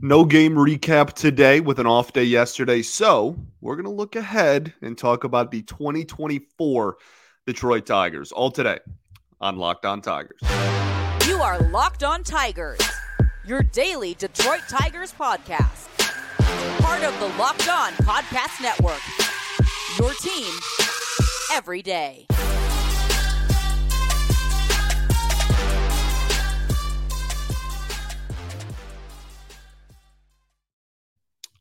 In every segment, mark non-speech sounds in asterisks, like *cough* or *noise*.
No game recap today with an off day yesterday. So we're going to look ahead and talk about the 2024 Detroit Tigers all today on Locked On Tigers. You are Locked On Tigers, your daily Detroit Tigers podcast. Part of the Locked On Podcast Network. Your team every day.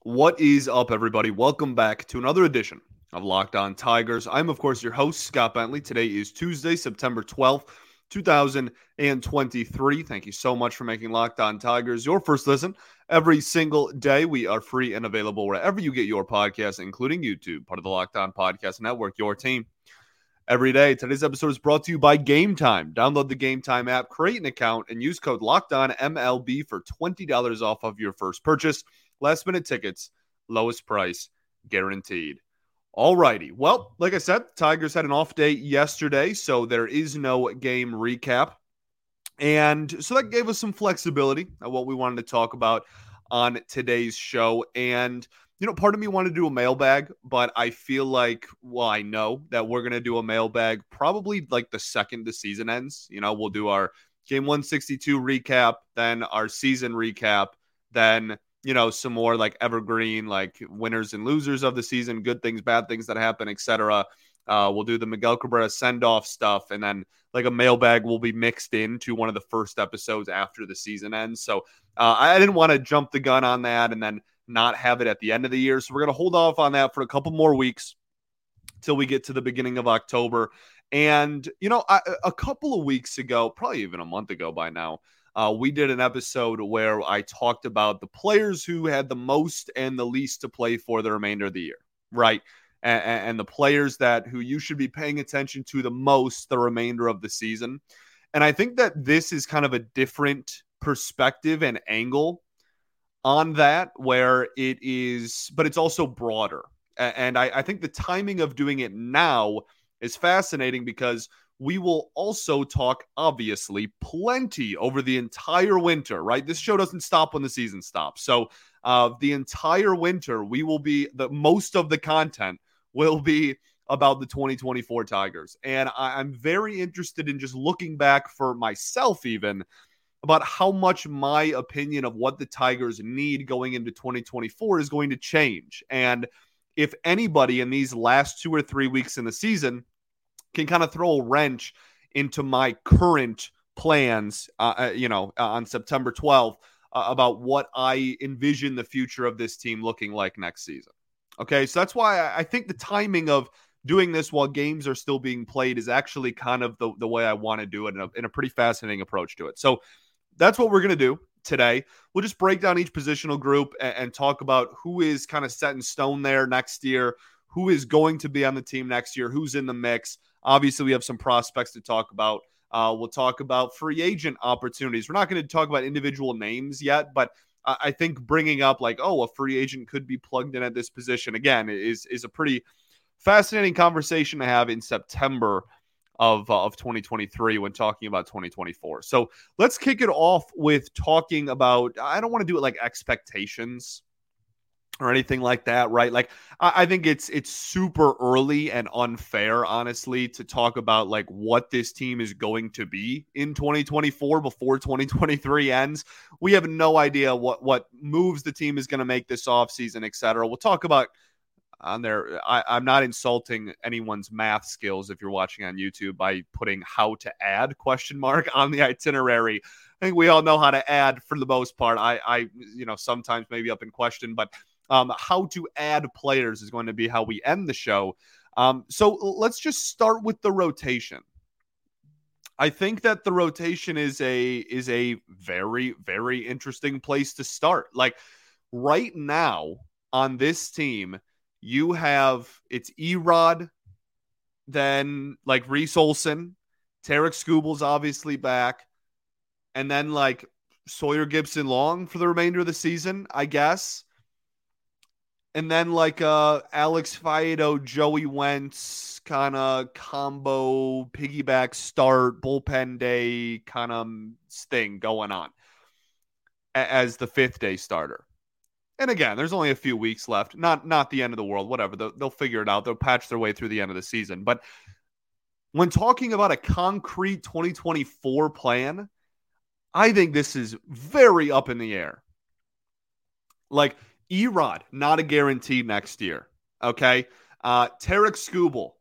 What is up, everybody? Welcome back to another edition of Locked On Tigers. I'm, of course, your host, Scott Bentley. Today is Tuesday, September 12th, 2023. Thank you so much for making Locked On Tigers your first listen every single day. We are free and available wherever you get your podcasts, including YouTube, part of the Locked On Podcast Network, your team. Every day. Today's episode is brought to you by Gametime. Download the Gametime app, create an account, and use code Locked On MLB for $20 off of your first purchase. Last minute tickets, lowest price guaranteed. All righty. Well, like I said, Tigers had an off day yesterday, so there is no game recap. And so that gave us some flexibility at what we wanted to talk about on today's show. And, you know, part of me wanted to do a mailbag, but I feel like, well, I know that we're going to do a mailbag probably like the second the season ends. You know, we'll do our game 162 recap, then our season recap, then you know some more like evergreen like winners and losers of the season good things bad things that happen etc uh, we'll do the miguel cabrera send off stuff and then like a mailbag will be mixed into one of the first episodes after the season ends. So uh, i didn't want to jump the gun on that and then not have it at the end of the year. So we're going to hold off on that for a couple more weeks till we get to the beginning of october. And you know I, a couple of weeks ago probably even a month ago by now uh, we did an episode where I talked about the players who had the most and the least to play for the remainder of the year, right? And, and the players that who you should be paying attention to the most the remainder of the season. And I think that this is kind of a different perspective and angle on that, where it is, but it's also broader. And I, I think the timing of doing it now is fascinating because we will also talk, obviously, plenty over the entire winter, right? This show doesn't stop when the season stops. So, uh, the entire winter, we will be the most of the content will be about the 2024 Tigers. And I, I'm very interested in just looking back for myself, even about how much my opinion of what the Tigers need going into 2024 is going to change. And if anybody in these last two or three weeks in the season can kind of throw a wrench into my current plans, uh, uh you know, uh, on September 12th uh, about what I envision the future of this team looking like next season. Okay, so that's why I think the timing of doing this while games are still being played is actually kind of the, the way I want to do it in a, in a pretty fascinating approach to it. So that's what we're going to do today. We'll just break down each positional group and, and talk about who is kind of set in stone there next year, who is going to be on the team next year, who's in the mix, Obviously, we have some prospects to talk about. Uh, we'll talk about free agent opportunities. We're not going to talk about individual names yet, but I think bringing up like, oh, a free agent could be plugged in at this position again is is a pretty fascinating conversation to have in September of uh, of 2023 when talking about 2024. So let's kick it off with talking about. I don't want to do it like expectations or anything like that, right? Like I, I, think it's it's super early and unfair, honestly, to talk about like what this team is going to be in 2024 before 2023 ends. We have no idea what what moves the team is going to make this offseason, et cetera. We'll talk about on there. I, I'm not insulting anyone's math skills if you're watching on YouTube by putting how to add question mark *laughs* on the itinerary. I think we all know how to add for the most part. I, I, you know, sometimes maybe up in question, but um, how to add players is going to be how we end the show. Um, so let's just start with the rotation. I think that the rotation is a is a very very interesting place to start. Like right now on this team, you have it's Erod, then like Reese Olson, Tarik Skubal's obviously back, and then like Sawyer Gipson-Long for the remainder of the season, I guess and then like uh Alex Faedo, Joey Wentz kind of combo piggyback start bullpen day kind of thing going on as the fifth day starter. And again, there's only a few weeks left. Not not the end of the world. Whatever. They'll, they'll figure it out. They'll patch their way through the end of the season. But when talking about a concrete 2024 plan, I think this is very up in the air. Like Erod, not a guarantee next year. Okay. Uh, Tarik Skubal,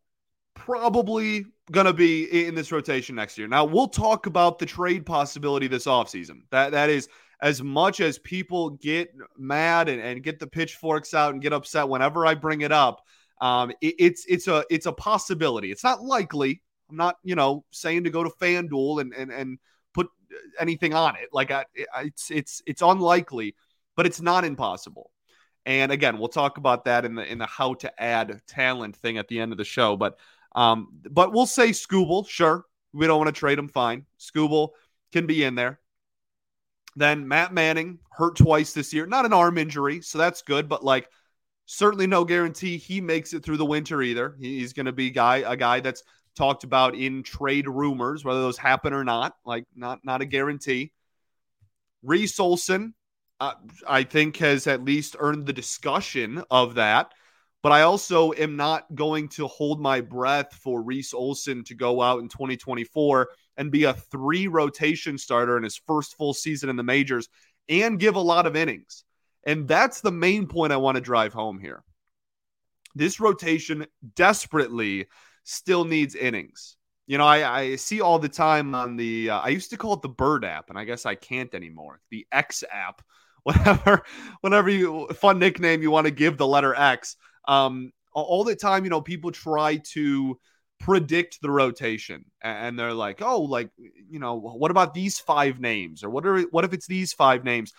probably going to be in this rotation next year. Now, we'll talk about the trade possibility this offseason. That That is as much as people get mad and, and get the pitchforks out and get upset whenever I bring it up. Um, it, it's it's a it's a possibility. It's not likely. I'm not you know saying to go to FanDuel and and and put anything on it. Like I, it's it's it's unlikely, but it's not impossible. And again, we'll talk about that in the in the how to add talent thing at the end of the show. But um, but we'll say Skubal, sure. We don't want to trade him, fine. Skubal can be in there. Then Matt Manning hurt twice this year, not an arm injury, so that's good. But like, certainly no guarantee he makes it through the winter either. He's going to be guy a guy that's talked about in trade rumors, whether those happen or not. Like, not not a guarantee. Reese Olson, uh, I think, has at least earned the discussion of that. But I also am not going to hold my breath for Reese Olson to go out in 2024 and be a three rotation starter in his first full season in the majors and give a lot of innings. And that's the main point I want to drive home here. This rotation desperately still needs innings. You know, I, I see all the time on the, uh, I used to call it the Bird app, and I guess I can't anymore. The X app *laughs* whatever, whatever you fun nickname you want to give the letter X. Um, all the time, you know, people try to predict the rotation and they're like, oh, like, you know, what about these five names? Or what are what if it's these five names?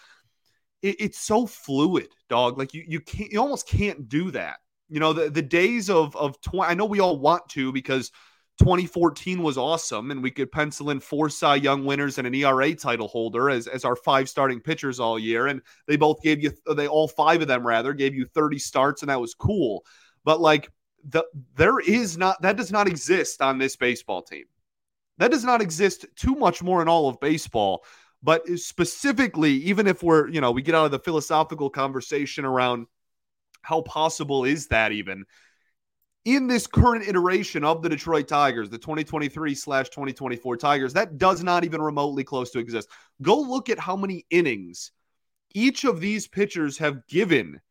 It, it's so fluid, dog. Like you you can't you almost can't do that. You know, the, the days of of 20, I know we all want to because 2014 was awesome, and we could pencil in four Cy Young winners and an ERA title holder as, as our five starting pitchers all year. And they both gave you, they all five of them rather gave you 30 starts, and that was cool. But like, the there is not that does not exist on this baseball team. That does not exist too much more in all of baseball. But specifically, even if we're, you know, we get out of the philosophical conversation around how possible is that even in this current iteration of the Detroit Tigers, the 2023 slash 2024 Tigers, that does not even remotely close to exist. Go look at how many innings each of these pitchers have given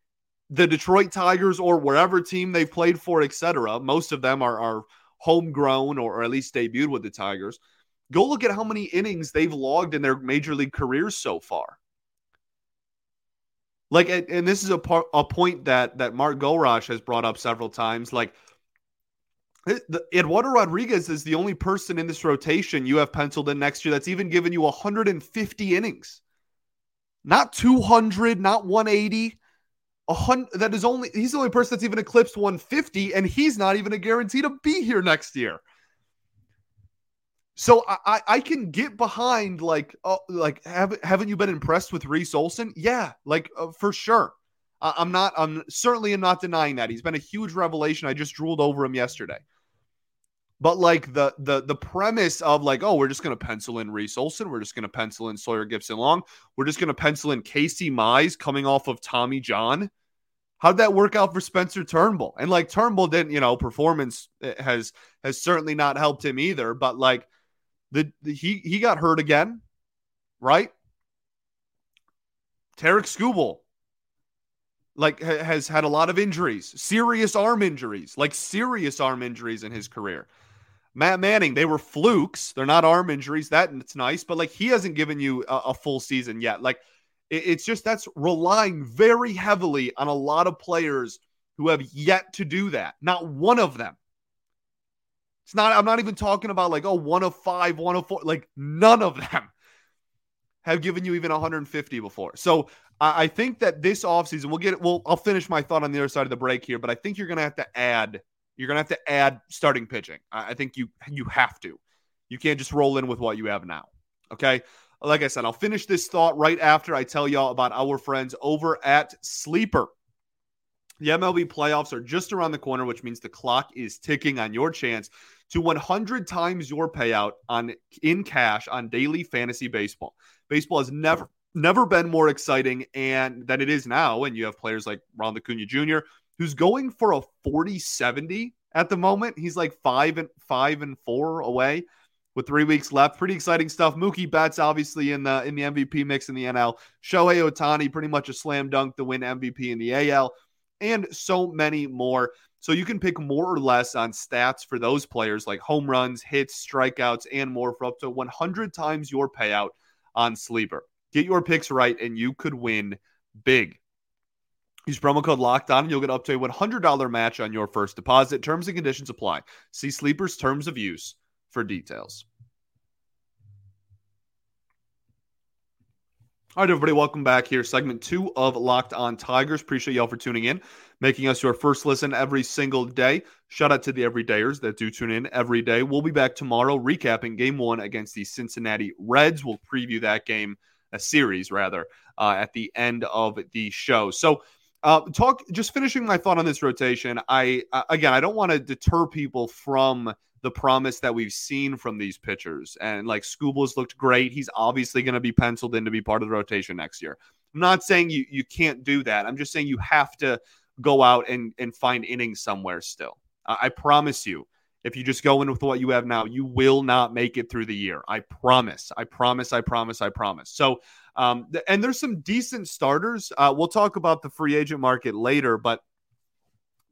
the Detroit Tigers or wherever team they've played for, etc. Most of them are, are homegrown or, or at least debuted with the Tigers. Go look at how many innings they've logged in their major league careers so far. Like, and this is a, par- a point that that Mark Gorash has brought up several times. Like, eh, Eduardo Rodriguez is the only person in this rotation you have penciled in next year that's even given you 150 innings. Not 200, not 180. Hundred, that is only he's the only person that's even eclipsed 150, and he's not even a guarantee to be here next year. So I, I can get behind like oh, like have, haven't you been impressed with Reese Olson? Yeah, like uh, for sure. I'm not. I'm certainly not denying that he's been a huge revelation. I just drooled over him yesterday. But like the the the premise of like, oh, we're just gonna pencil in Reese Olson, we're just gonna pencil in Sawyer Gipson-Long, we're just gonna pencil in Casey Mize coming off of Tommy John. How'd that work out for Spencer Turnbull? And like Turnbull didn't, you know, performance eh, has has certainly not helped him either. But like the, the he he got hurt again, right? Tarik Skubal like has had a lot of injuries, serious arm injuries, like serious arm injuries in his career. Matt Manning, they were flukes. They're not arm injuries. That it's nice, but like he hasn't given you a, a full season yet. Like it's just that's relying very heavily on a lot of players who have yet to do that. Not one of them. It's not, I'm not even talking about like, oh, one of five, one of four. Like none of them *laughs* have given you even 150 before. So I think that this offseason, we'll get it. Well, I'll finish my thought on the other side of the break here, but I think you're going to have to add you're gonna have to add starting pitching. I think you you have to. You can't just roll in with what you have now. Okay. Like I said, I'll finish this thought right after I tell y'all about our friends over at Sleeper. The MLB playoffs are just around the corner, which means the clock is ticking on your chance to 100 times your payout on in cash on daily fantasy baseball. Baseball has never never been more exciting and than it is now. And you have players like Ron Acuna Jr., who's going for a 40 70 at the moment. He's like five and five and four away with three weeks left. Pretty exciting stuff. Mookie Betts obviously in the in the MVP mix in the NL. Shohei Ohtani pretty much a slam dunk to win MVP in the AL, and so many more. So you can pick more or less on stats for those players like home runs, hits, strikeouts, and more for up to 100 times your payout on Sleeper. Get your picks right, and you could win big. Use promo code Locked On, and you'll get up to a $100 match on your first deposit. Terms and conditions apply. See Sleeper's terms of use for details. All right, everybody, welcome back here. Segment two of Locked On Tigers. Appreciate y'all for tuning in, making us your first listen every single day. Shout out to the everydayers that do tune in every day. We'll be back tomorrow recapping game one against the Cincinnati Reds. We'll preview that game, a series rather, uh, at the end of the show. So, uh, talk just finishing my thought on this rotation. I uh, again, I don't want to deter people from the promise that we've seen from these pitchers. And like Skubal's looked great. He's obviously going to be penciled in to be part of the rotation next year. I'm not saying you you can't do that. I'm just saying you have to go out and and find innings somewhere still. I, I promise you. If you just go in with what you have now, you will not make it through the year. I promise. I promise. I promise. I promise. So, um, and there's some decent starters. Uh, we'll talk about the free agent market later, but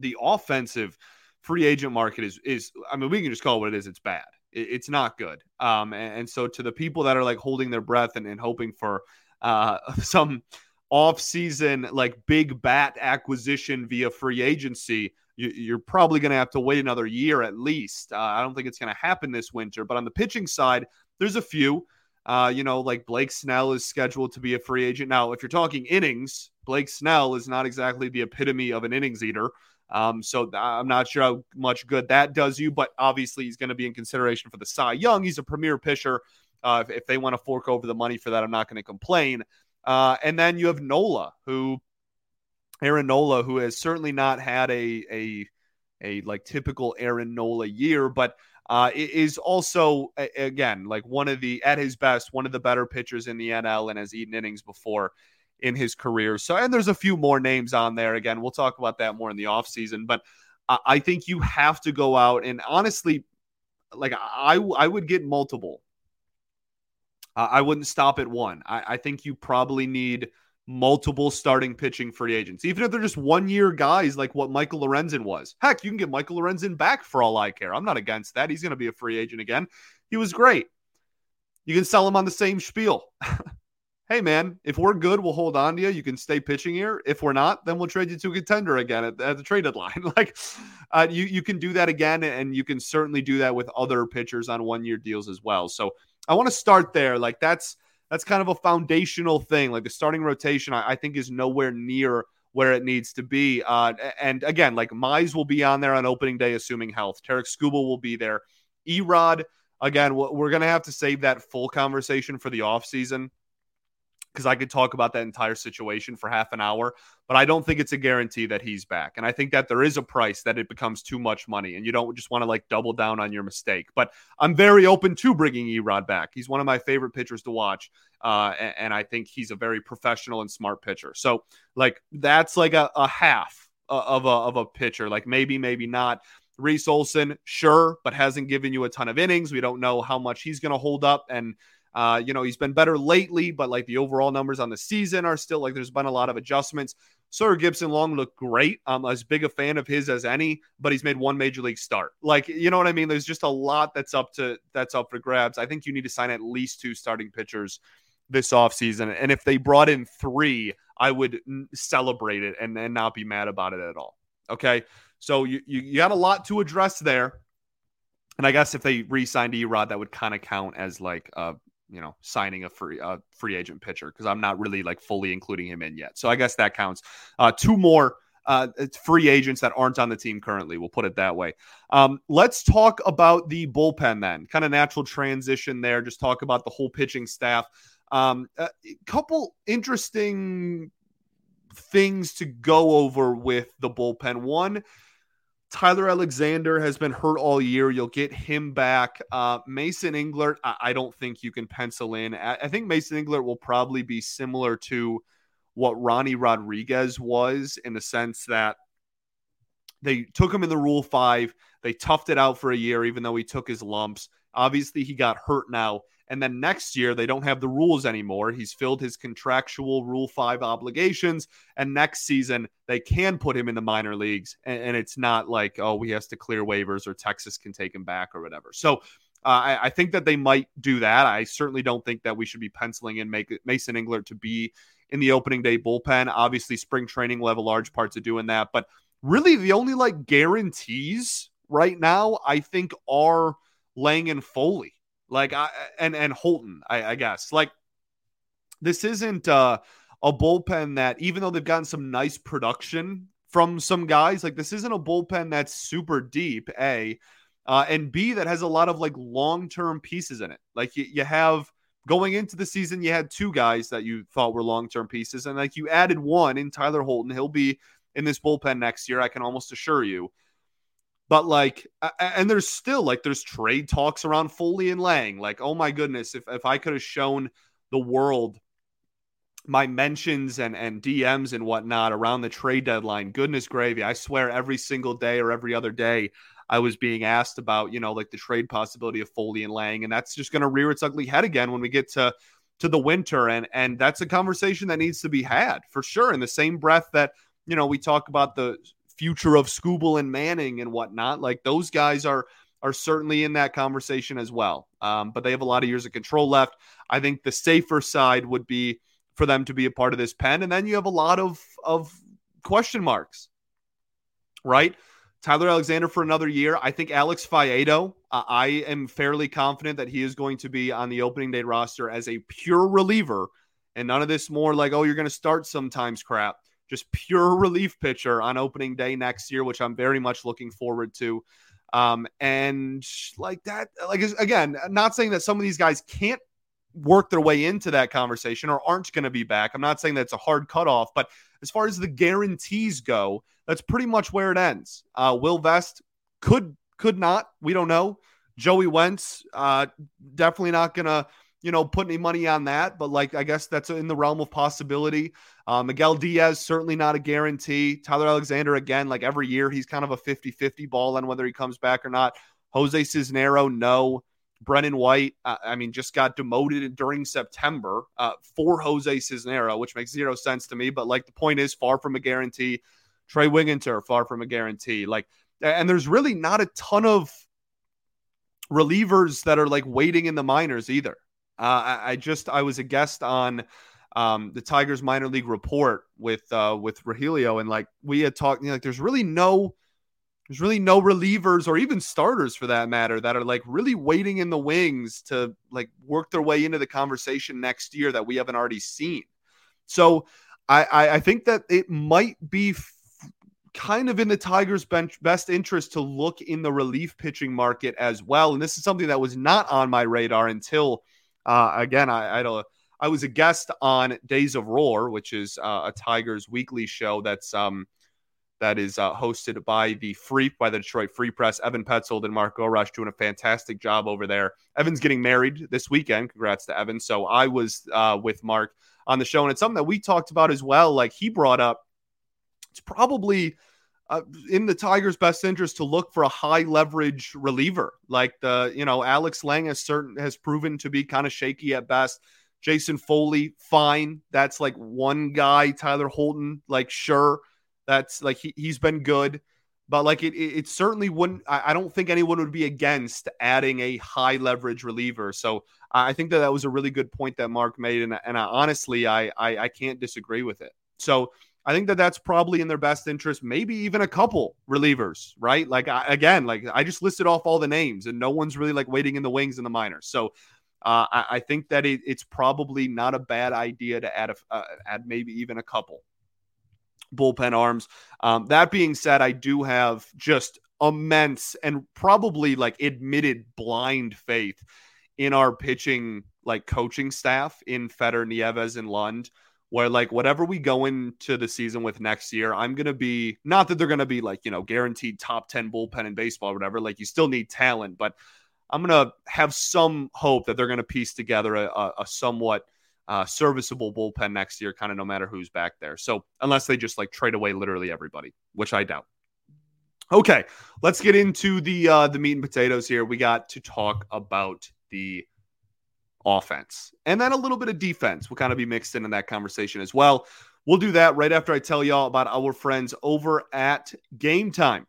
the offensive free agent market is is I mean we can just call it what it is. It's bad. It, it's not good. Um, and, and, so to the people that are like holding their breath and, and hoping for uh *laughs* some off season like big bat acquisition via free agency, you, are probably going to have to wait another year at least. Uh, I don't think it's going to happen this winter. But on the pitching side, there's a few. Uh, you know, like Blake Snell is scheduled to be a free agent. Now, if you're talking innings, Blake Snell is not exactly the epitome of an innings eater. Um, so I'm not sure how much good that does you, but obviously he's going to be in consideration for the Cy Young. He's a premier pitcher. Uh, if, if, they want to fork over the money for that, I'm not going to complain. Uh, and then you have Nola, who Aaron Nola, who has certainly not had a a a like typical Aaron Nola year, but uh, is also again like one of the at his best one of the better pitchers in the NL and has eaten innings before in his career. So, and there's a few more names on there. Again, we'll talk about that more in the offseason. But I think you have to go out and honestly, like I, I would get multiple. I wouldn't stop at one. I, I think you probably need multiple starting pitching free agents, even if they're just one year guys like what Michael Lorenzen was. Heck, you can get Michael Lorenzen back for all I care. I'm not against that. He's going to be a free agent again. He was great. You can sell him on the same spiel. *laughs* hey man, if we're good, we'll hold on to you. You can stay pitching here. If we're not, then we'll trade you to a contender again at, at the trade deadline. *laughs* like uh, you, you can do that again, and you can certainly do that with other pitchers on one year deals as well. So I want to start there. Like that's that's kind of a foundational thing. Like the starting rotation, I, I think is nowhere near where it needs to be. Uh, and again, like Mize will be on there on opening day, assuming health. Tarik Skubal will be there. Erod, again, we're going to have to save that full conversation for the offseason because I could talk about that entire situation for half an hour, but I don't think it's a guarantee that he's back. And I think that there is a price that it becomes too much money and you don't just want to like double down on your mistake. But I'm very open to bringing Erod back. He's one of my favorite pitchers to watch. Uh, and, and, I think he's a very professional and smart pitcher. So, like, that's like a, a half of a, of a pitcher. Like, maybe, maybe not. Reese Olson, sure, but hasn't given you a ton of innings. We don't know how much he's going to hold up. And uh, you know, he's been better lately, but like the overall numbers on the season are still like there's been a lot of adjustments. Sawyer Gipson-Long looked great. I'm as big a fan of his as any, but he's made one major league start. Like, you know what I mean? There's just a lot that's up to that's up for grabs. I think you need to sign at least two starting pitchers this offseason. And if they brought in three, I would celebrate it and, and not be mad about it at all. Okay. So you, you, you got a lot to address there. And I guess if they re-signed Erod, that would kind of count as like a you know signing a free uh, free agent pitcher because I'm not really like fully including him in yet. So I guess that counts. Uh, two more uh, free agents that aren't on the team currently. We'll put it that way. Um, let's talk about the bullpen then. Kind of natural transition there. Just talk about the whole pitching staff. Um, a couple interesting things to go over with the bullpen. One Tyler Alexander has been hurt all year. You'll get him back. Uh, Mason Englert, I, I, don't think you can pencil in. I, I, think Mason Englert will probably be similar to what Ronnie Rodriguez was in the sense that they took him in the Rule 5. They toughed it out for a year, even though he took his lumps. Obviously, he got hurt now. And then next year, they don't have the rules anymore. He's filled his contractual Rule 5 obligations. And next season, they can put him in the minor leagues. And, and it's not like, oh, he has to clear waivers or Texas can take him back or whatever. So uh, I, I, think that they might do that. I certainly don't think that we should be penciling in make, Mason Englert to be in the opening day bullpen. Obviously, spring training will have a large part to doing that. But really, the only like guarantees right now, I think, are Lange and Foley. Like I and and Holton, I, I guess. Like this isn't uh, a bullpen that even though they've gotten some nice production from some guys, like this isn't a bullpen that's super deep, A. Uh, and B that has a lot of like long-term pieces in it. Like you, you have going into the season, you had two guys that you thought were long-term pieces, and like you added one in Tyler Holton. He'll be in this bullpen next year. I can almost assure you. But like, and there's still like there's trade talks around Foley and Lange. Like, oh my goodness, if if I could have shown the world my mentions and and DMs and whatnot around the trade deadline, goodness gravy, I swear every single day or every other day I was being asked about, you know, like the trade possibility of Foley and Lange, and that's just going to rear its ugly head again when we get to to the winter, and and that's a conversation that needs to be had for sure. In the same breath that you know we talk about the future of Skubal and Manning and whatnot. Like those guys are are certainly in that conversation as well. Um, but they have a lot of years of control left. I think the safer side would be for them to be a part of this pen, and then you have a lot of of question marks, right? Tyler Alexander for another year. I think Alex Faedo. Uh, I am fairly confident that he is going to be on the opening day roster as a pure reliever, and none of this more like, oh, you're going to start sometimes crap just pure *laughs* relief pitcher on opening day next year, which I'm very much looking forward to. Um, and like that, like again, not saying that some of these guys can't work their way into that conversation or aren't going to be back. I'm not saying that's a hard cutoff, but as far as the guarantees go, that's pretty much where it ends. Uh, Will Vest could could not, we don't know. Joey Wentz, uh, definitely not going to you know, put any money on that, but like I guess that's in the realm of possibility. Uh, Miguel Diaz, certainly not a guarantee. Tyler Alexander, again, like every year, he's kind of a 50 50 ball on whether he comes back or not. Jose Cisnero, no. Brendan White, uh, I mean, just got demoted during September uh, for Jose Cisnero, which makes zero sense to me. But like the point is, far from a guarantee. Trey Wingenter, far from a guarantee. Like, and there's really not a ton of relievers that are like waiting in the minors either. Uh, I, I, just I was a guest on um, the Tigers minor league report with uh, with Rahilio, and like we had talked, you know, like there's really no there's really no relievers or even starters for that matter that are like really waiting in the wings to like work their way into the conversation next year that we haven't already seen. So I I, I think that it might be. F- kind of in the Tigers' bench best interest to look in the relief pitching market as well. And this is something that was not on my radar until uh, again, I, I don't. I was a guest on Days of Roar, which is uh, a Tigers weekly show that's um, that is uh, hosted by the Free by the Detroit Free Press. Evan Petzold and Mark Goresh doing a fantastic job over there. Evan's getting married this weekend. Congrats to Evan. So I was uh, with Mark on the show, and it's something that we talked about as well. Like he brought up, it's probably uh, in the Tigers' best interest to look for a high leverage reliever like the you know Alex Lange has certain has proven to be kind of shaky at best. Jason Foley, fine. That's like one guy. Tyler Holton, like sure, that's like he, he's been good, but like it, it, it certainly wouldn't. I, I, don't think anyone would be against adding a high leverage reliever. So I think that that was a really good point that Mark made, and, and I, honestly, I, I I can't disagree with it. So I think that that's probably in their best interest. Maybe even a couple relievers, right? Like I, again, like I just listed off all the names, and no one's really like waiting in the wings in the minors. So uh, I, I, think that it, it's probably not a bad idea to add a, uh, add maybe even a couple bullpen arms. Um, that being said, I do have just immense and probably like admitted blind faith in our pitching like coaching staff in Fetter, Nieves, and Lund where like whatever we go into the season with next year, I'm to be not that they're to be like, you know, guaranteed top 10 bullpen in baseball or whatever. Like you still need talent, but I'm to have some hope that they're to piece together a, a, a somewhat uh, serviceable bullpen next year, kind of no matter who's back there. So unless they just like trade away literally everybody, which I doubt. Okay, let's get into the uh, the meat and potatoes here. We got to talk about the offense and then a little bit of defense will kind of be mixed in in that conversation as well. We'll do that right after I tell y'all about our friends over at Gametime.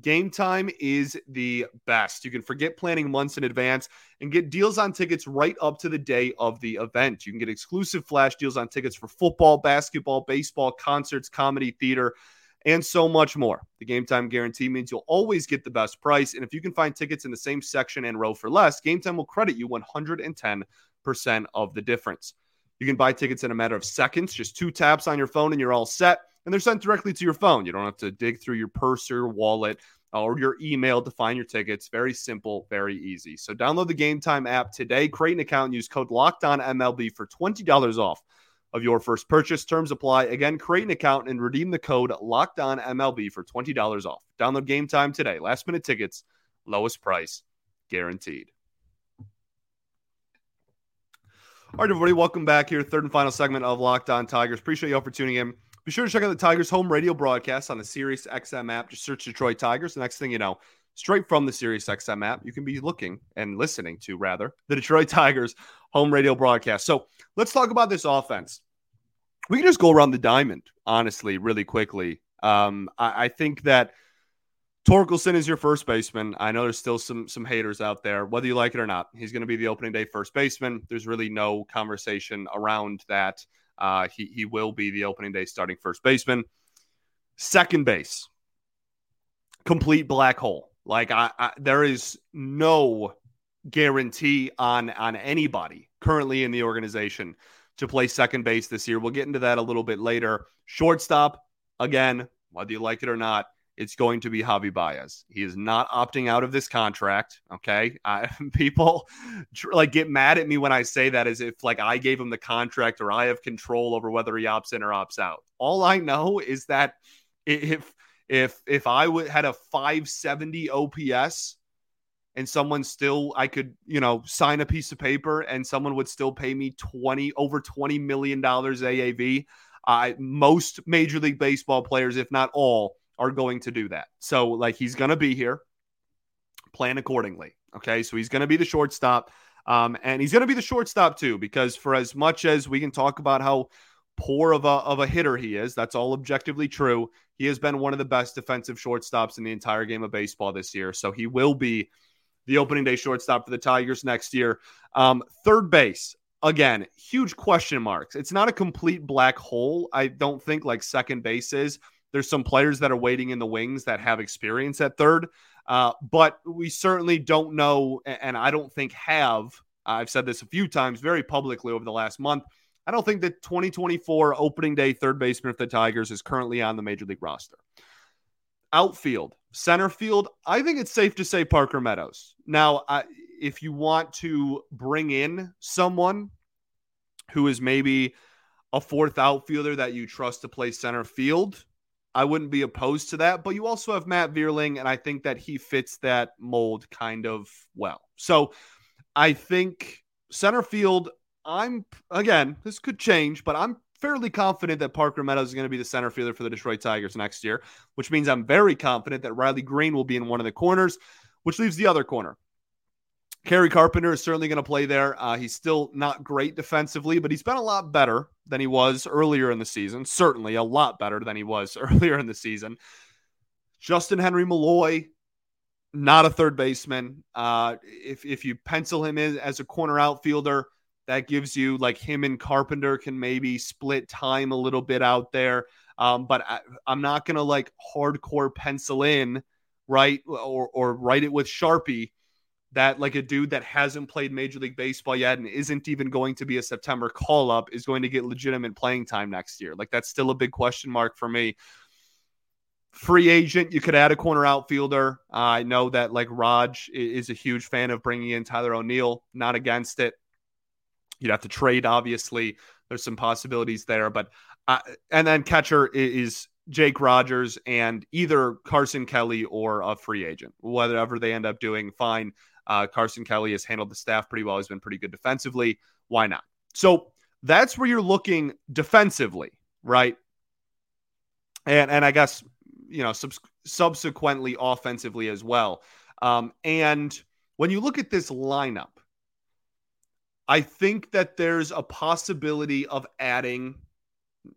Game Time is the best. You can forget planning months in advance and get deals on tickets right up to the day of the event. You can get exclusive flash deals on tickets for football, basketball, baseball, concerts, comedy, theater, and so much more. The Gametime guarantee means you'll always get the best price. And if you can find tickets in the same section and row for less, Gametime will credit you 110% of the difference. You can buy tickets in a matter of seconds, just two taps on your phone, and you're all set and they're sent directly to your phone. You don't have to dig through your purse or your wallet or your email to find your tickets. Very simple, very easy. So download the Gametime app today, create an account, and use code Locked On MLB for twenty dollars off of your first purchase. Terms apply. Again, create an account and redeem the code Locked On MLB for twenty dollars off. Download Gametime today. Last minute tickets, lowest price, guaranteed. All right, everybody, welcome back here. Third and final segment of Locked On Tigers. Appreciate y'all for tuning in. Be sure to check out the Tigers home radio broadcast on the Sirius XM app. Just search Detroit Tigers. The next thing you know, straight from the Sirius XM app, you can be looking and listening to rather the Detroit *laughs* Tigers home radio broadcast. So let's talk about this offense. We can just go around the diamond, honestly, really quickly. Um, I, I think that Torkelson is your first baseman. I know there's still some some haters out there, whether you like it or not. He's going to be the opening day first baseman. There's really no conversation around that. Uh, he he will be the opening day starting first baseman. Second base, complete black hole. Like I, I there is no guarantee on on anybody currently in the organization to play second base this year. We'll get into that a little bit later. Shortstop, again, whether you like it or not, it's going to be Javi Baez. He is not opting out of this contract. Okay, I, *laughs* people like get mad at me when I say that, as if like I gave him the contract or I have control over whether he opts in or opts out. All I know is that if if if I had a 570 OPS and someone still I could you know sign a piece of paper and someone would still pay me 20 over 20 million dollars AAV. I most Major League Baseball players, if not all are going to do that. So, like, he's going to be here. Plan accordingly. Okay. So, he's going to be the shortstop. Um, and he's going to be the shortstop too, because for as much as we can talk about how poor of a, of a hitter he is, that's all objectively true. He has been one of the best defensive shortstops in the entire game of baseball this year. So, he will be the opening day shortstop for the Tigers next year. Um, third base, again, huge question marks. It's not a complete black hole, I don't think, like second base is. There's some players that are waiting in the wings that have experience at third, uh, but we certainly don't know, and I don't think have. I've said this a few times very publicly over the last month. I don't think that 2024 opening day third baseman of the Tigers is currently on the major league roster. Outfield, center field, I think it's safe to say Parker Meadows. Now, I, if you want to bring in someone who is maybe a fourth outfielder that you trust to play center field, I wouldn't be opposed to that. But you also have Matt Vierling, and I think that he fits that mold kind of well. So I think center field, I'm again, this could change, but I'm fairly confident that Parker Meadows is going to be the center fielder for the Detroit Tigers next year, which means I'm very confident that Riley Greene will be in one of the corners, which leaves the other corner. Kerry Carpenter is certainly going to play there. Uh, he's still not great defensively, but he's been a lot better than he was earlier in the season. Certainly a lot better than he was *laughs* earlier in the season. Justyn-Henry Malloy, not a third baseman. Uh, if, if you pencil him in as a corner outfielder, that gives you like him and Carpenter can maybe split time a little bit out there. Um, but I, I'm not to like hardcore pencil in, right? Or, or write it with Sharpie that like a dude that hasn't played Major League Baseball yet and isn't even going to be a September call up is going to get legitimate playing time next year. Like that's still a big question mark for me. Free agent, you could add a corner outfielder. Uh, I know that like Raj is a huge fan of bringing in Tyler O'Neill, not against it. You'd have to trade, obviously, there's some possibilities there. But uh, and then catcher is Jake Rogers and either Carson Kelly or a free agent. Whatever they end up doing, fine. Uh, Carson Kelly has handled the staff pretty well. He's been pretty good defensively. Why not? So that's where you're looking defensively, right? And and I guess you know sub- subsequently offensively as well. Um, and when you look at this lineup, I think that there's a possibility of adding.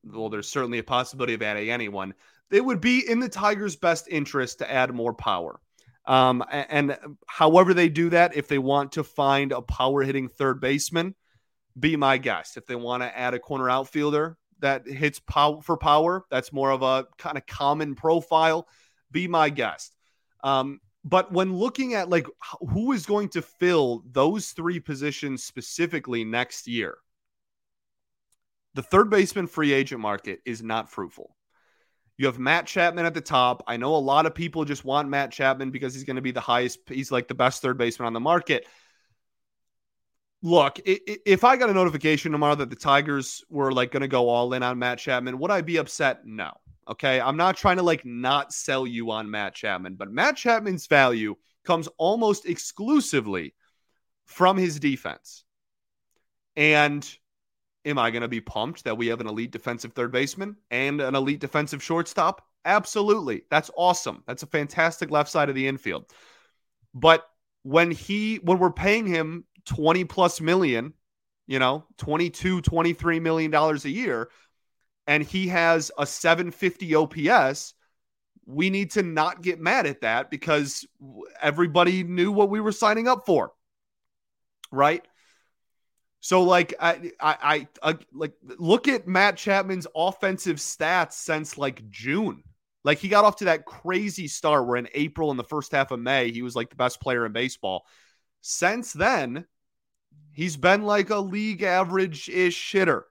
Well, there's certainly a possibility of adding anyone. It would be in the Tigers' best interest to add more power. Um, and, and however they do that, if they want to find a power hitting third baseman, be my guest. If they want to add a corner outfielder that hits power for power, that's more of a kind of common profile, be my guest. Um, but when looking at like who is going to fill those three positions specifically next year, the third baseman free agent market is not fruitful. You have Matt Chapman at the top. I know a lot of people just want Matt Chapman because he's going to be the highest, he's like the best third baseman on the market. Look, if I got a notification tomorrow that the Tigers were like going to go all in on Matt Chapman, would I be upset? No. Okay. I'm not trying to like not sell you on Matt Chapman, but Matt Chapman's value comes almost exclusively from his defense. And am I going to be pumped that we have an elite defensive third baseman and an elite defensive shortstop? Absolutely. That's awesome. That's a fantastic left side of the infield. But when he when we're paying him 20 plus million, you know, 22, 23 million dollars a year, and he has a 750 OPS, we need to not get mad at that because everybody knew what we were signing up for. Right? So like I, I I like look at Matt Chapman's offensive stats since like June. Like he got off to that crazy start where in April and the first half of May he was like the best player in baseball. Since then, he's been like a league average ish hitter.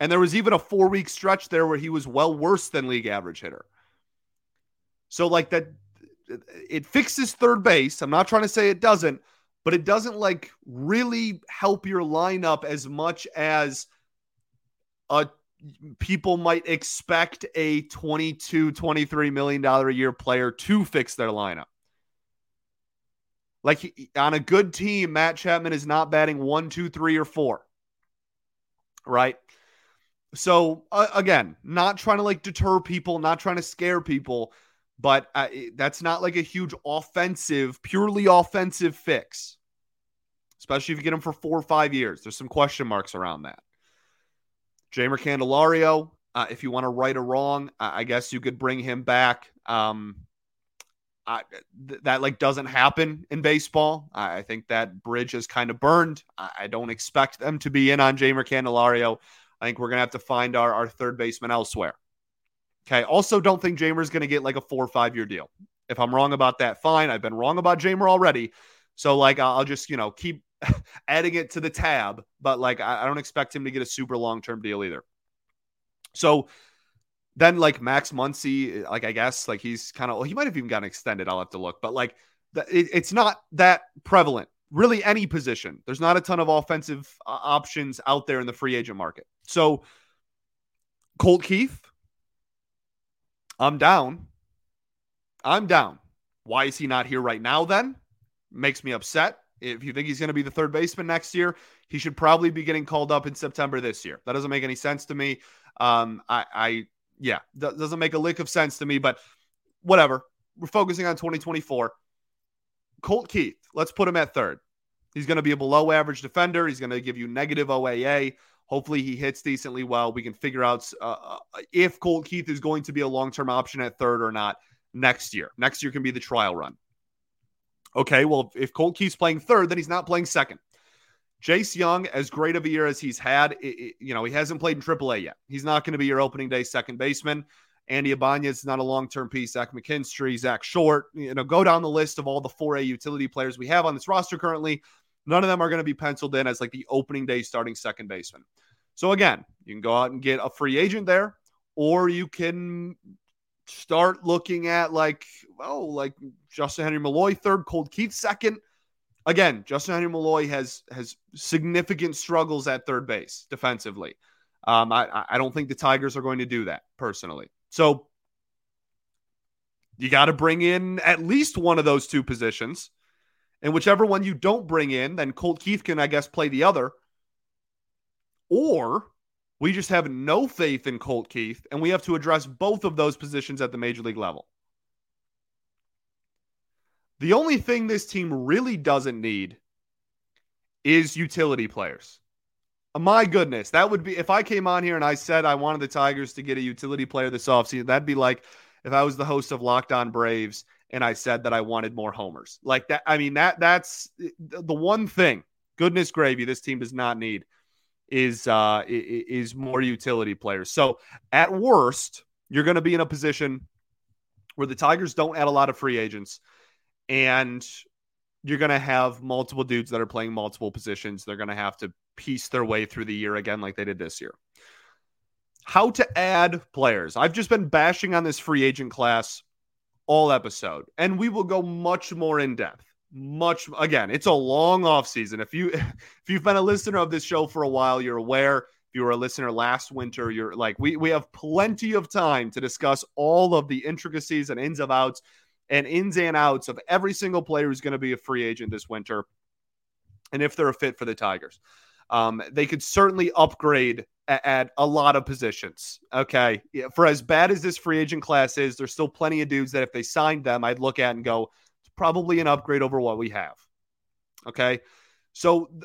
And there was even a four week stretch there where he was well worse than league average hitter. So, like that, it fixes third base. I'm not trying to say it doesn't, but it doesn't like really help your lineup as much as a people might expect a 22 23 million dollar a year player to fix their lineup like on a good team matt chapman is not batting one two three or four right so uh, again, not trying to like deter people, not trying to scare people, but uh, that's not like a huge offensive, purely offensive fix. Especially if you get him for four or five years. There's some question marks around that. Jeimer Candelario, uh, if you want to right or wrong, I guess you could bring him back. Um, I, th- that like doesn't happen in baseball. I, I think that bridge is kind of burned. I, I, don't expect them to be in on Jeimer Candelario. I think we're to have to find our, our third baseman elsewhere. Okay. Also, don't think Jeimer's going to get like a four or five year deal. If I'm wrong about that, fine. I've been wrong about Jeimer already. So, like, I'll just, you know, keep *laughs* adding it to the tab. But, like, I, I don't expect him to get a super long term deal either. So, then, like, Max Muncy, like, I guess, like, he's kind of, he might have even gotten extended. I'll have to look. But, like, it, it's not that prevalent really any position. There's not a ton of offensive uh, options out there in the free agent market. So, Colt Keith, I'm down. I'm down. Why is he not here right now then? Makes me upset. If you think he's going to be the third baseman next year, he should probably be getting called up in September this year. That doesn't make any sense to me. Um, I, I yeah, doesn't make a lick of sense to me, but whatever. We're focusing on 2024. Colt Keith, let's put him at third. He's going to be a below average defender. He's going to give you negative OAA. Hopefully, he hits decently well. We can figure out uh, uh, if Colt Keith is going to be a long term option at third or not next year. Next year can be the trial run. Okay, well, if Colt Keith's playing third, then he's not playing second. Jace Jung, as great of a year as he's had, it, it, you know, he hasn't played in AAA yet. He's not going to be your opening day second baseman. Andy Ibanez is not a long term piece. Zach McKinstry, Zack Short, you know, go down the list of all the 4A utility players we have on this roster currently. None of them are going to be penciled in as like the opening day starting second baseman. So again, you can go out and get a free agent there, or you can start looking at like, oh, like Justyn-Henry Malloy third, Colt Keith second. Again, Justyn-Henry Malloy has has significant struggles at third base defensively. Um, I, I don't think the Tigers are going to do that personally. So you got to bring in at least one of those two positions. And whichever one you don't bring in, then Colt Keith can, I guess, play the other. Or we just have no faith in Colt Keith and we have to address both of those positions at the major league level. The only thing this team really doesn't need is utility players. My goodness, that would be if I came on here and I said I wanted the Tigers to get a utility player this offseason, that'd be like if I was the host of Locked On Braves and I said that I wanted more homers. Like that I mean that that's the one thing, goodness gravy this team does not need is uh is more utility players. So at worst, you're to be in a position where the Tigers don't add a lot of free agents and you're going to have multiple dudes that are playing multiple positions. They're going to have to piece their way through the year again, like they did this year. How to add players. I've just been bashing on this free agent class all episode, and we will go much more in depth. Much again, it's a long off season. If you *laughs* if you've been a listener of this show for a while, you're aware. If you were a listener last winter, you're like we we have plenty of time to discuss all of the intricacies and ins and outs and ins and outs of every single player who's going to be a free agent this winter and if they're a fit for the Tigers. Um, they could certainly upgrade at, at, a lot of positions. Okay. For as bad as this free agent class is, there's still plenty of dudes that if they signed them, I'd look at and go, it's probably an upgrade over what we have. Okay. So, th-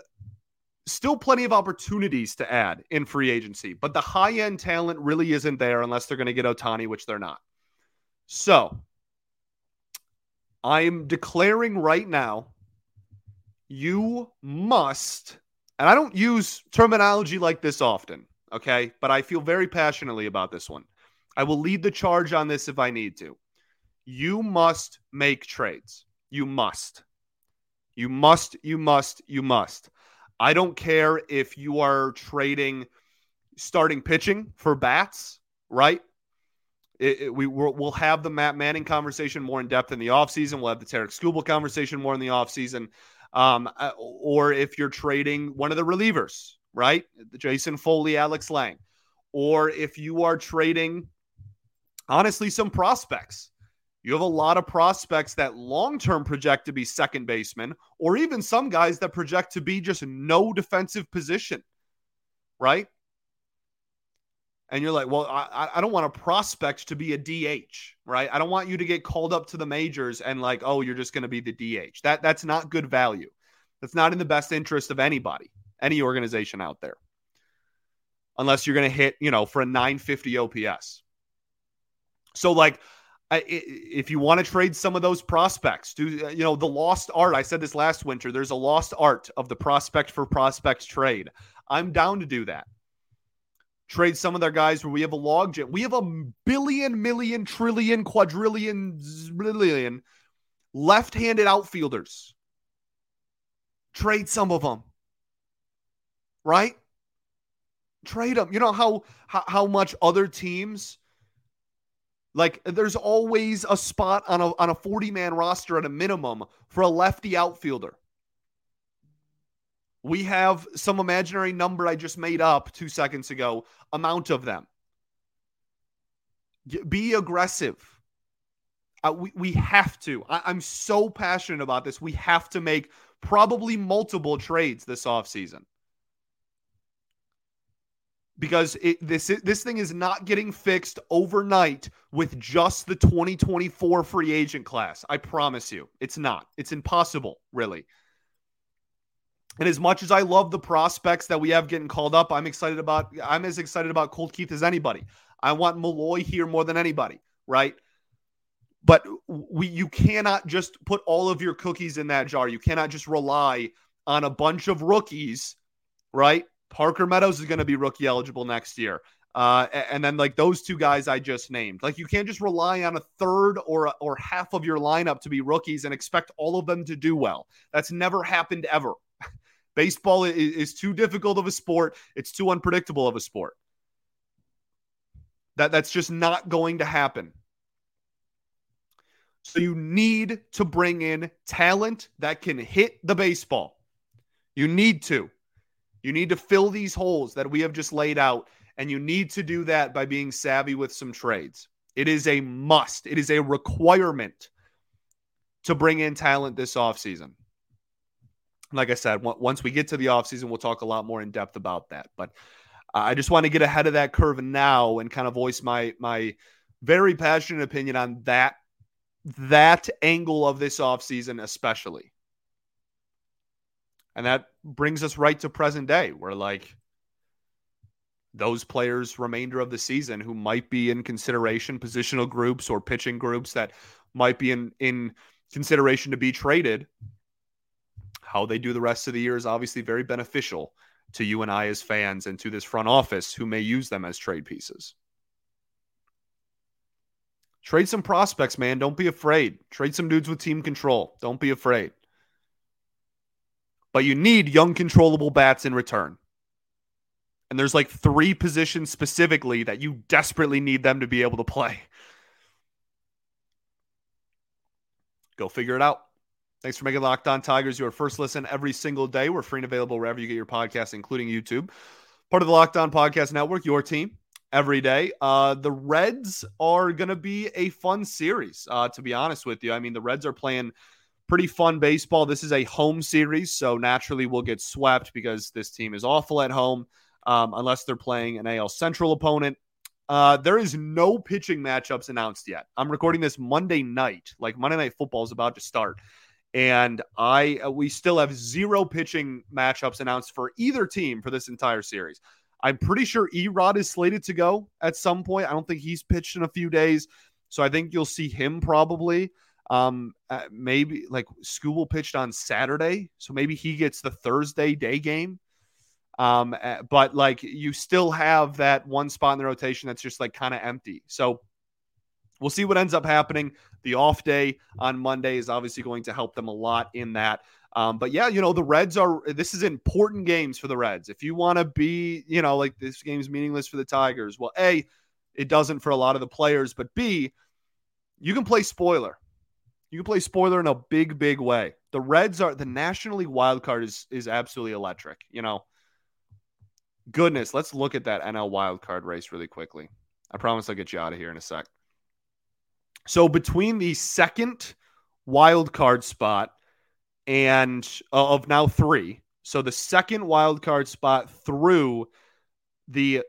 still plenty of opportunities to add in free agency, but the high end talent really isn't there unless they're going to get Ohtani, which they're not. So, I'm declaring right now you must, and I don't use terminology like this often, okay? But I feel very passionately about this one. I will lead the charge on this if I need to. You must make trades. You must. You must, you must, you must. I don't care if you are trading starting pitching for bats, right? It, it, we will have the Matt Manning conversation more in depth in the offseason. We'll have the Tarik Skubal conversation more in the offseason. Um, uh, or if you're trading one of the relievers, right? Jason Foley, Alex Lange. Or if you are trading, honestly, some prospects. You have a lot of prospects that long term project to be second baseman, or even some guys that project to be just no defensive position, right? And you're like, well, I, I don't want a prospect to be a DH, right? I don't want you to get called up to the majors and like, oh, you're just going to be the DH. That that's not good value. That's not in the best interest of anybody, any organization out there. Unless you're going to hit, you know, for a 950 OPS. So like if you want to trade some of those prospects, do uh, you know the lost art? I said this last winter. There's a lost art of the prospect for prospects trade. I'm down to do that trade some of their guys where we have a logjam. We have a billion, million, trillion, quadrillion, zillion left-handed outfielders. Trade some of them. Right? Trade them. You know how how, how much other teams like there's always a spot on a on a 40 man roster at a minimum for a lefty outfielder. We have some imaginary number I just made up two seconds ago, amount of them. Be aggressive. Uh, we, we have to. I, am so passionate about this. We have to make probably multiple trades this offseason. Because it, this this thing is not getting fixed overnight with just the 2024 free agent class. I promise you, it's not. It's impossible, really. And as much as I love the prospects that we have getting called up, I'm excited about. I'm as excited about Colt Keith as anybody. I want Malloy here more than anybody, right? But we, you cannot just put all of your cookies in that jar. You cannot just rely on a bunch of rookies, right? Parker Meadows is going to be rookie eligible next year. Uh, and then like those two guys I just named, like you can't just rely on a third or or half of your lineup to be rookies and expect all of them to do well. That's never happened ever. Baseball is, is too difficult of a sport. It's too unpredictable of a sport. That that's just not going to happen. So you need to bring in talent that can hit the baseball. You need to. You need to fill these holes that we have just laid out, and you need to do that by being savvy with some trades. It is a must, it is a requirement to bring in talent this offseason. Like I said, once we get to the offseason, we'll talk a lot more in depth about that. But I just want to get ahead of that curve now and kind of voice my my very passionate opinion on that that angle of this offseason, especially. And that brings us right to present day, where like those players remainder of the season who might be in consideration, positional groups or pitching groups that might be in in consideration to be traded. How they do the rest of the year is obviously very beneficial to you and I as fans and to this front office who may use them as trade pieces. Trade some prospects, man. Don't be afraid. Trade some dudes with team control. Don't be afraid but you need young, controllable bats in return. And there's like three positions specifically that you desperately need them to be able to play. Go figure it out. Thanks for making Locked On Tigers your first listen every single day. We're free and available wherever you get your podcasts, including YouTube. Part of the Locked On Podcast Network, your team every day. Uh, the Reds are going to be a fun series, uh, to be honest with you. I mean, the Reds are playing pretty fun baseball. This is a home series, so naturally we'll get swept because this team is awful at home, um, unless they're playing an AL Central opponent. Uh, there is no pitching matchups announced yet. I'm recording this Monday night, like Monday Night Football is about to start, and I uh, we still have zero pitching matchups announced for either team for this entire series. I'm pretty sure E-Rod is slated to go at some point. I don't think he's pitched in a few days, so I think you'll see him probably. Um, uh, maybe like Skubal pitched on Saturday, so maybe he gets the Thursday day game. Um, uh, but like you still have that one spot in the rotation that's just like kind of empty. So we'll see what ends up happening. The off day on Monday is obviously going to help them a lot in that. Um, but yeah, you know, the Reds are this is important games for the Reds. If you want to be, you know, like this game's meaningless for the Tigers, well, A, it doesn't for a lot of the players, but B, you can play spoiler. You can play spoiler in a big, big way. The Reds are the National League wild card is is absolutely electric. You know, goodness, let's look at that NL wild card race really quickly. I promise I'll get you out of here in a sec. So between the second wild card spot and uh, of now three, so the second wild card spot through the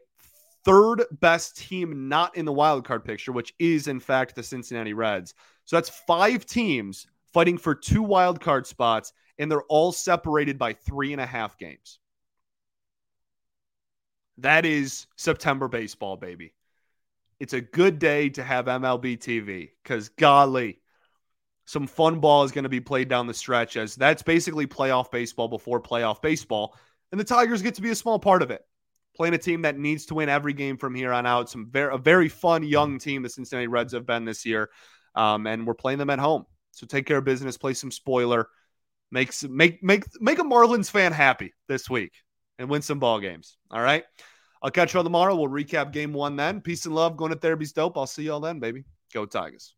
third best team not in the wild card picture, which is in fact the Cincinnati Reds. So that's five teams fighting for two wild card spots, and they're all separated by three and a half games. That is September baseball, baby. It's a good day to have MLB TV because, golly, some fun ball is going to be played down the stretch as that's basically playoff baseball before playoff baseball. And the Tigers get to be a small part of it. Playing a team that needs to win every game from here on out. Some very, a very fun young team the Cincinnati Reds have been this year um, and we're playing them at home. So take care of business, play some spoiler, make make make make a Marlins fan happy this week, and win some ball games. All right. I'll catch you all tomorrow. We'll recap game one then. Peace and love. Going to therapy's dope. I'll see y'all then, baby. Go Tigers.